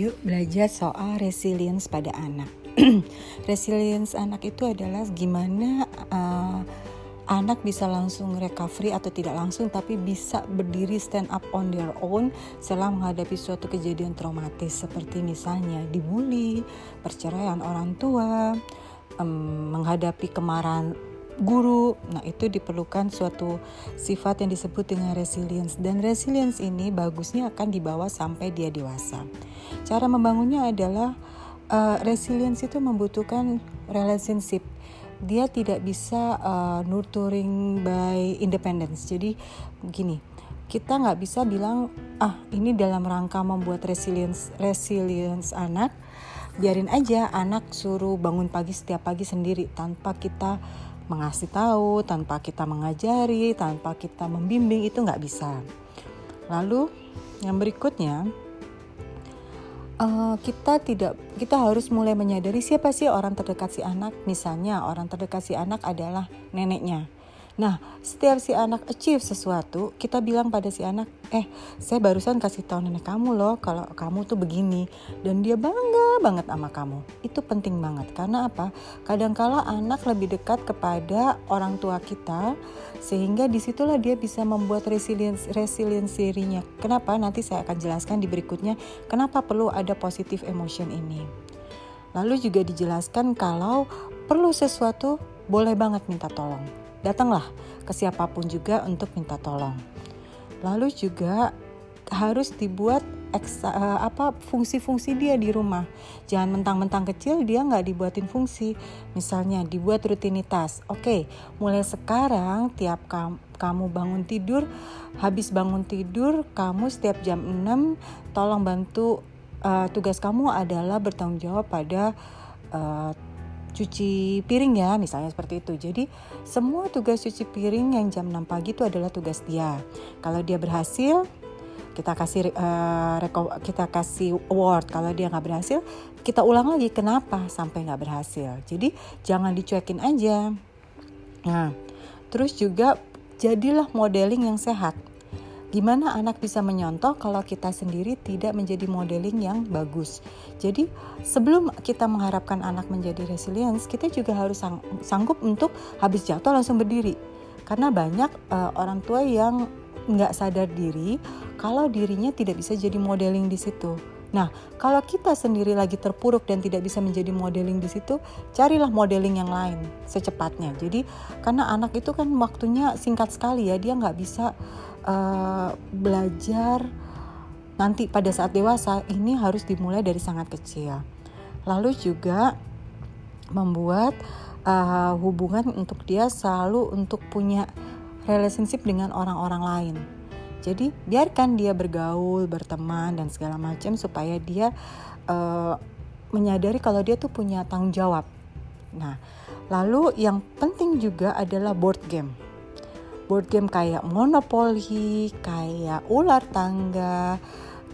Yuk belajar soal resilience pada anak. resilience anak itu adalah gimana uh, anak bisa langsung recovery atau tidak langsung tapi bisa berdiri stand up on their own setelah menghadapi suatu kejadian traumatis seperti misalnya dibully, perceraian orang tua, um, menghadapi kemarahan guru. Nah, itu diperlukan suatu sifat yang disebut dengan resilience dan resilience ini bagusnya akan dibawa sampai dia dewasa. Cara membangunnya adalah uh, resilience itu membutuhkan relationship. Dia tidak bisa uh, nurturing by independence. Jadi gini, kita nggak bisa bilang ah ini dalam rangka membuat resilience resilience anak biarin aja anak suruh bangun pagi setiap pagi sendiri tanpa kita mengasih tahu, tanpa kita mengajari, tanpa kita membimbing itu nggak bisa. Lalu yang berikutnya uh, kita tidak kita harus mulai menyadari siapa sih orang terdekat si anak. Misalnya orang terdekat si anak adalah neneknya Nah, setiap si anak achieve sesuatu, kita bilang pada si anak, eh, saya barusan kasih tahu nenek kamu loh kalau kamu tuh begini, dan dia bangga banget sama kamu. Itu penting banget karena apa? Kadangkala anak lebih dekat kepada orang tua kita, sehingga di situlah dia bisa membuat resilience resilience dirinya. Kenapa? Nanti saya akan jelaskan di berikutnya. Kenapa perlu ada positive emotion ini? Lalu juga dijelaskan kalau perlu sesuatu boleh banget minta tolong datanglah ke siapa pun juga untuk minta tolong. Lalu juga harus dibuat eksa, uh, apa fungsi-fungsi dia di rumah. Jangan mentang-mentang kecil dia nggak dibuatin fungsi. Misalnya dibuat rutinitas. Oke, mulai sekarang tiap kam kamu bangun tidur, habis bangun tidur kamu setiap jam 6 tolong bantu uh, tugas kamu adalah bertanggung jawab pada uh, cuci piring ya misalnya seperti itu. Jadi semua tugas cuci piring yang jam 6 pagi itu adalah tugas dia. Kalau dia berhasil kita kasih uh, kita kasih award. Kalau dia nggak berhasil kita ulang lagi kenapa sampai nggak berhasil? Jadi jangan dicuekin aja. Nah terus juga jadilah modeling yang sehat Gimana anak bisa menyontoh kalau kita sendiri tidak menjadi modeling yang bagus? Jadi, sebelum kita mengharapkan anak menjadi resilience, kita juga harus sang sanggup untuk habis jatuh langsung berdiri. Karena banyak uh, orang tua yang nggak sadar diri kalau dirinya tidak bisa jadi modeling di situ. Nah, kalau kita sendiri lagi terpuruk dan tidak bisa menjadi modeling di situ, carilah modeling yang lain secepatnya. Jadi, karena anak itu kan waktunya singkat sekali ya, dia nggak bisa uh, belajar nanti pada saat dewasa ini harus dimulai dari sangat kecil. Lalu juga membuat uh, hubungan untuk dia selalu untuk punya relationship dengan orang-orang lain. Jadi biarkan dia bergaul, berteman dan segala macam supaya dia uh, menyadari kalau dia tuh punya tanggung jawab. Nah, lalu yang penting juga adalah board game board game kayak Monopoly, kayak ular tangga,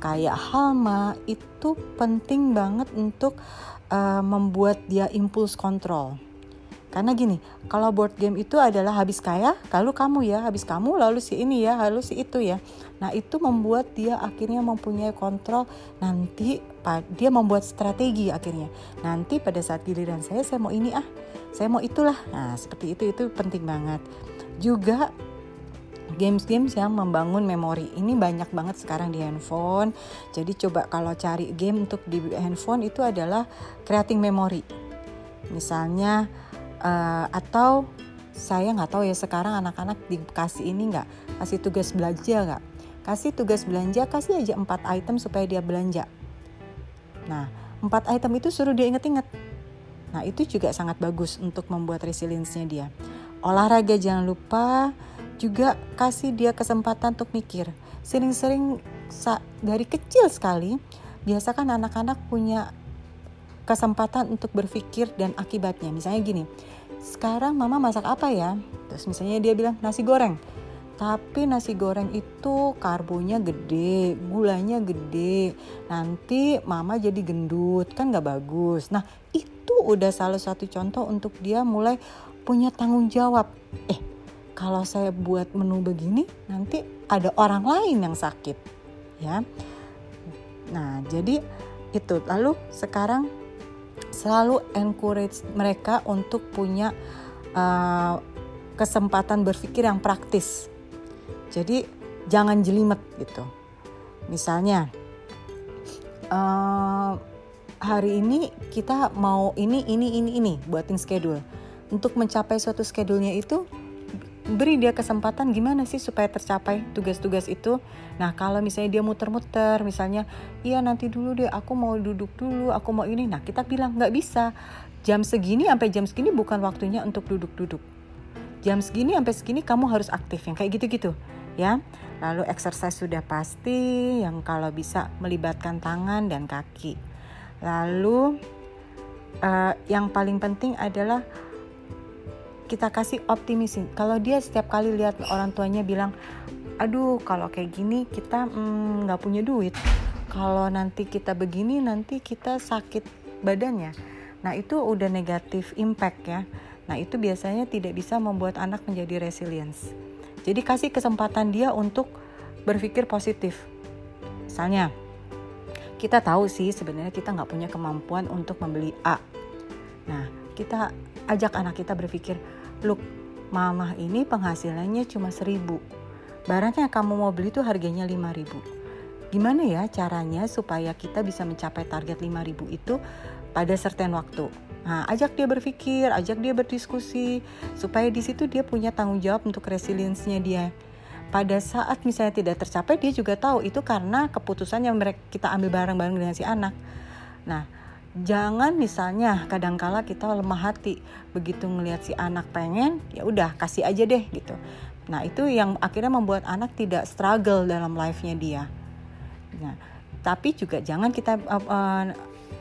kayak Halma itu penting banget untuk uh, membuat dia impuls kontrol. Karena gini, kalau board game itu adalah habis kaya, kalau kamu ya, habis kamu lalu si ini ya, lalu si itu ya. Nah, itu membuat dia akhirnya mempunyai kontrol nanti dia membuat strategi akhirnya. Nanti pada saat giliran saya saya mau ini ah, saya mau itulah. Nah, seperti itu itu penting banget. Juga games-games yang membangun memori ini banyak banget sekarang di handphone jadi coba kalau cari game untuk di handphone itu adalah creating memory misalnya uh, atau saya nggak tahu ya sekarang anak-anak dikasih ini nggak kasih tugas belanja nggak? Kasih tugas belanja kasih aja empat item supaya dia belanja. Nah empat item itu suruh dia inget-inget nah itu juga sangat bagus untuk membuat resilience-nya dia. Olahraga jangan lupa juga kasih dia kesempatan untuk mikir. Sering-sering dari kecil sekali, biasakan anak-anak punya kesempatan untuk berpikir dan akibatnya. Misalnya gini, sekarang mama masak apa ya? Terus misalnya dia bilang nasi goreng. Tapi nasi goreng itu karbonya gede, gulanya gede. Nanti mama jadi gendut, kan gak bagus. Nah itu udah salah satu contoh untuk dia mulai punya tanggung jawab. Eh kalau saya buat menu begini nanti ada orang lain yang sakit ya nah jadi itu lalu sekarang selalu encourage mereka untuk punya uh, kesempatan berpikir yang praktis. Jadi jangan jelimet gitu. Misalnya uh, hari ini kita mau ini ini ini ini buatin schedule. Untuk mencapai suatu schedule-nya itu beri dia kesempatan gimana sih supaya tercapai tugas-tugas itu. Nah kalau misalnya dia muter-muter, misalnya iya nanti dulu deh aku mau duduk dulu, aku mau ini. Nah kita bilang nggak bisa. Jam segini sampai jam segini bukan waktunya untuk duduk-duduk. Jam segini sampai segini kamu harus aktif yang kayak gitu-gitu ya. Lalu exercise sudah pasti yang kalau bisa melibatkan tangan dan kaki. Lalu uh, yang paling penting adalah kita kasih optimisin. Kalau dia setiap kali lihat orang tuanya bilang, aduh kalau kayak gini kita mm, nggak mm, punya duit. Kalau nanti kita begini nanti kita sakit badannya. Nah itu udah negatif impact ya. Nah itu biasanya tidak bisa membuat anak menjadi resilience. Jadi kasih kesempatan dia untuk berpikir positif. Misalnya, kita tahu sih sebenarnya kita nggak punya kemampuan untuk membeli A. Nah, kita ajak anak kita berpikir, look, mama ini penghasilannya cuma seribu. Barangnya yang kamu mau beli itu harganya lima ribu. Gimana ya caranya supaya kita bisa mencapai target lima ribu itu pada certain waktu? Nah, ajak dia berpikir, ajak dia berdiskusi, supaya di situ dia punya tanggung jawab untuk resiliensinya dia. Pada saat misalnya tidak tercapai, dia juga tahu itu karena keputusan yang mereka kita ambil bareng-bareng dengan si anak. Nah, jangan misalnya kadangkala kita lemah hati begitu ngelihat si anak pengen ya udah kasih aja deh gitu. Nah itu yang akhirnya membuat anak tidak struggle dalam life-nya dia. Nah tapi juga jangan kita uh, uh,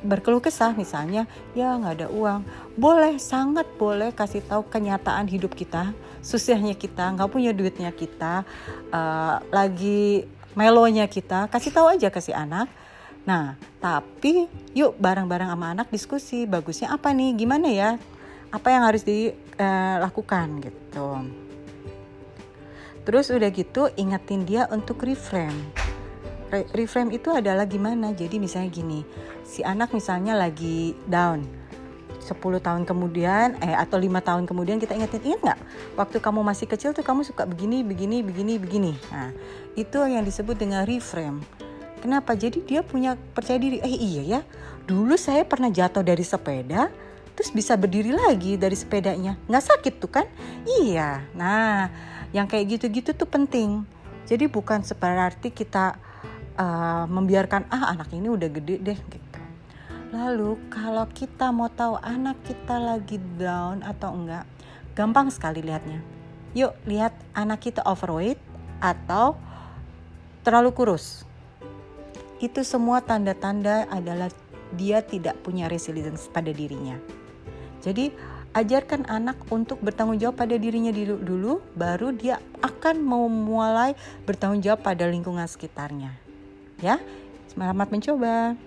berkeluh kesah misalnya ya nggak ada uang. Boleh sangat boleh kasih tahu kenyataan hidup kita susahnya kita nggak punya duitnya kita uh, lagi melonya kita kasih tahu aja ke si anak Nah, tapi yuk bareng-bareng sama anak diskusi, bagusnya apa nih, gimana ya, apa yang harus dilakukan uh, gitu. Terus udah gitu ingetin dia untuk reframe. Re reframe itu adalah gimana? Jadi misalnya gini, si anak misalnya lagi down, 10 tahun kemudian eh atau lima tahun kemudian kita ingetin ingat nggak waktu kamu masih kecil tuh kamu suka begini begini begini begini nah itu yang disebut dengan reframe Kenapa? Jadi dia punya percaya diri. Eh iya ya, dulu saya pernah jatuh dari sepeda, terus bisa berdiri lagi dari sepedanya. Nggak sakit tuh kan? Iya. Nah, yang kayak gitu-gitu tuh penting. Jadi bukan seperti kita uh, membiarkan ah anak ini udah gede deh gitu. Lalu kalau kita mau tahu anak kita lagi down atau enggak, gampang sekali lihatnya. Yuk lihat anak kita overweight atau terlalu kurus itu semua tanda-tanda adalah dia tidak punya resilience pada dirinya. Jadi ajarkan anak untuk bertanggung jawab pada dirinya dulu, dulu baru dia akan mau mulai bertanggung jawab pada lingkungan sekitarnya. Ya, selamat mencoba.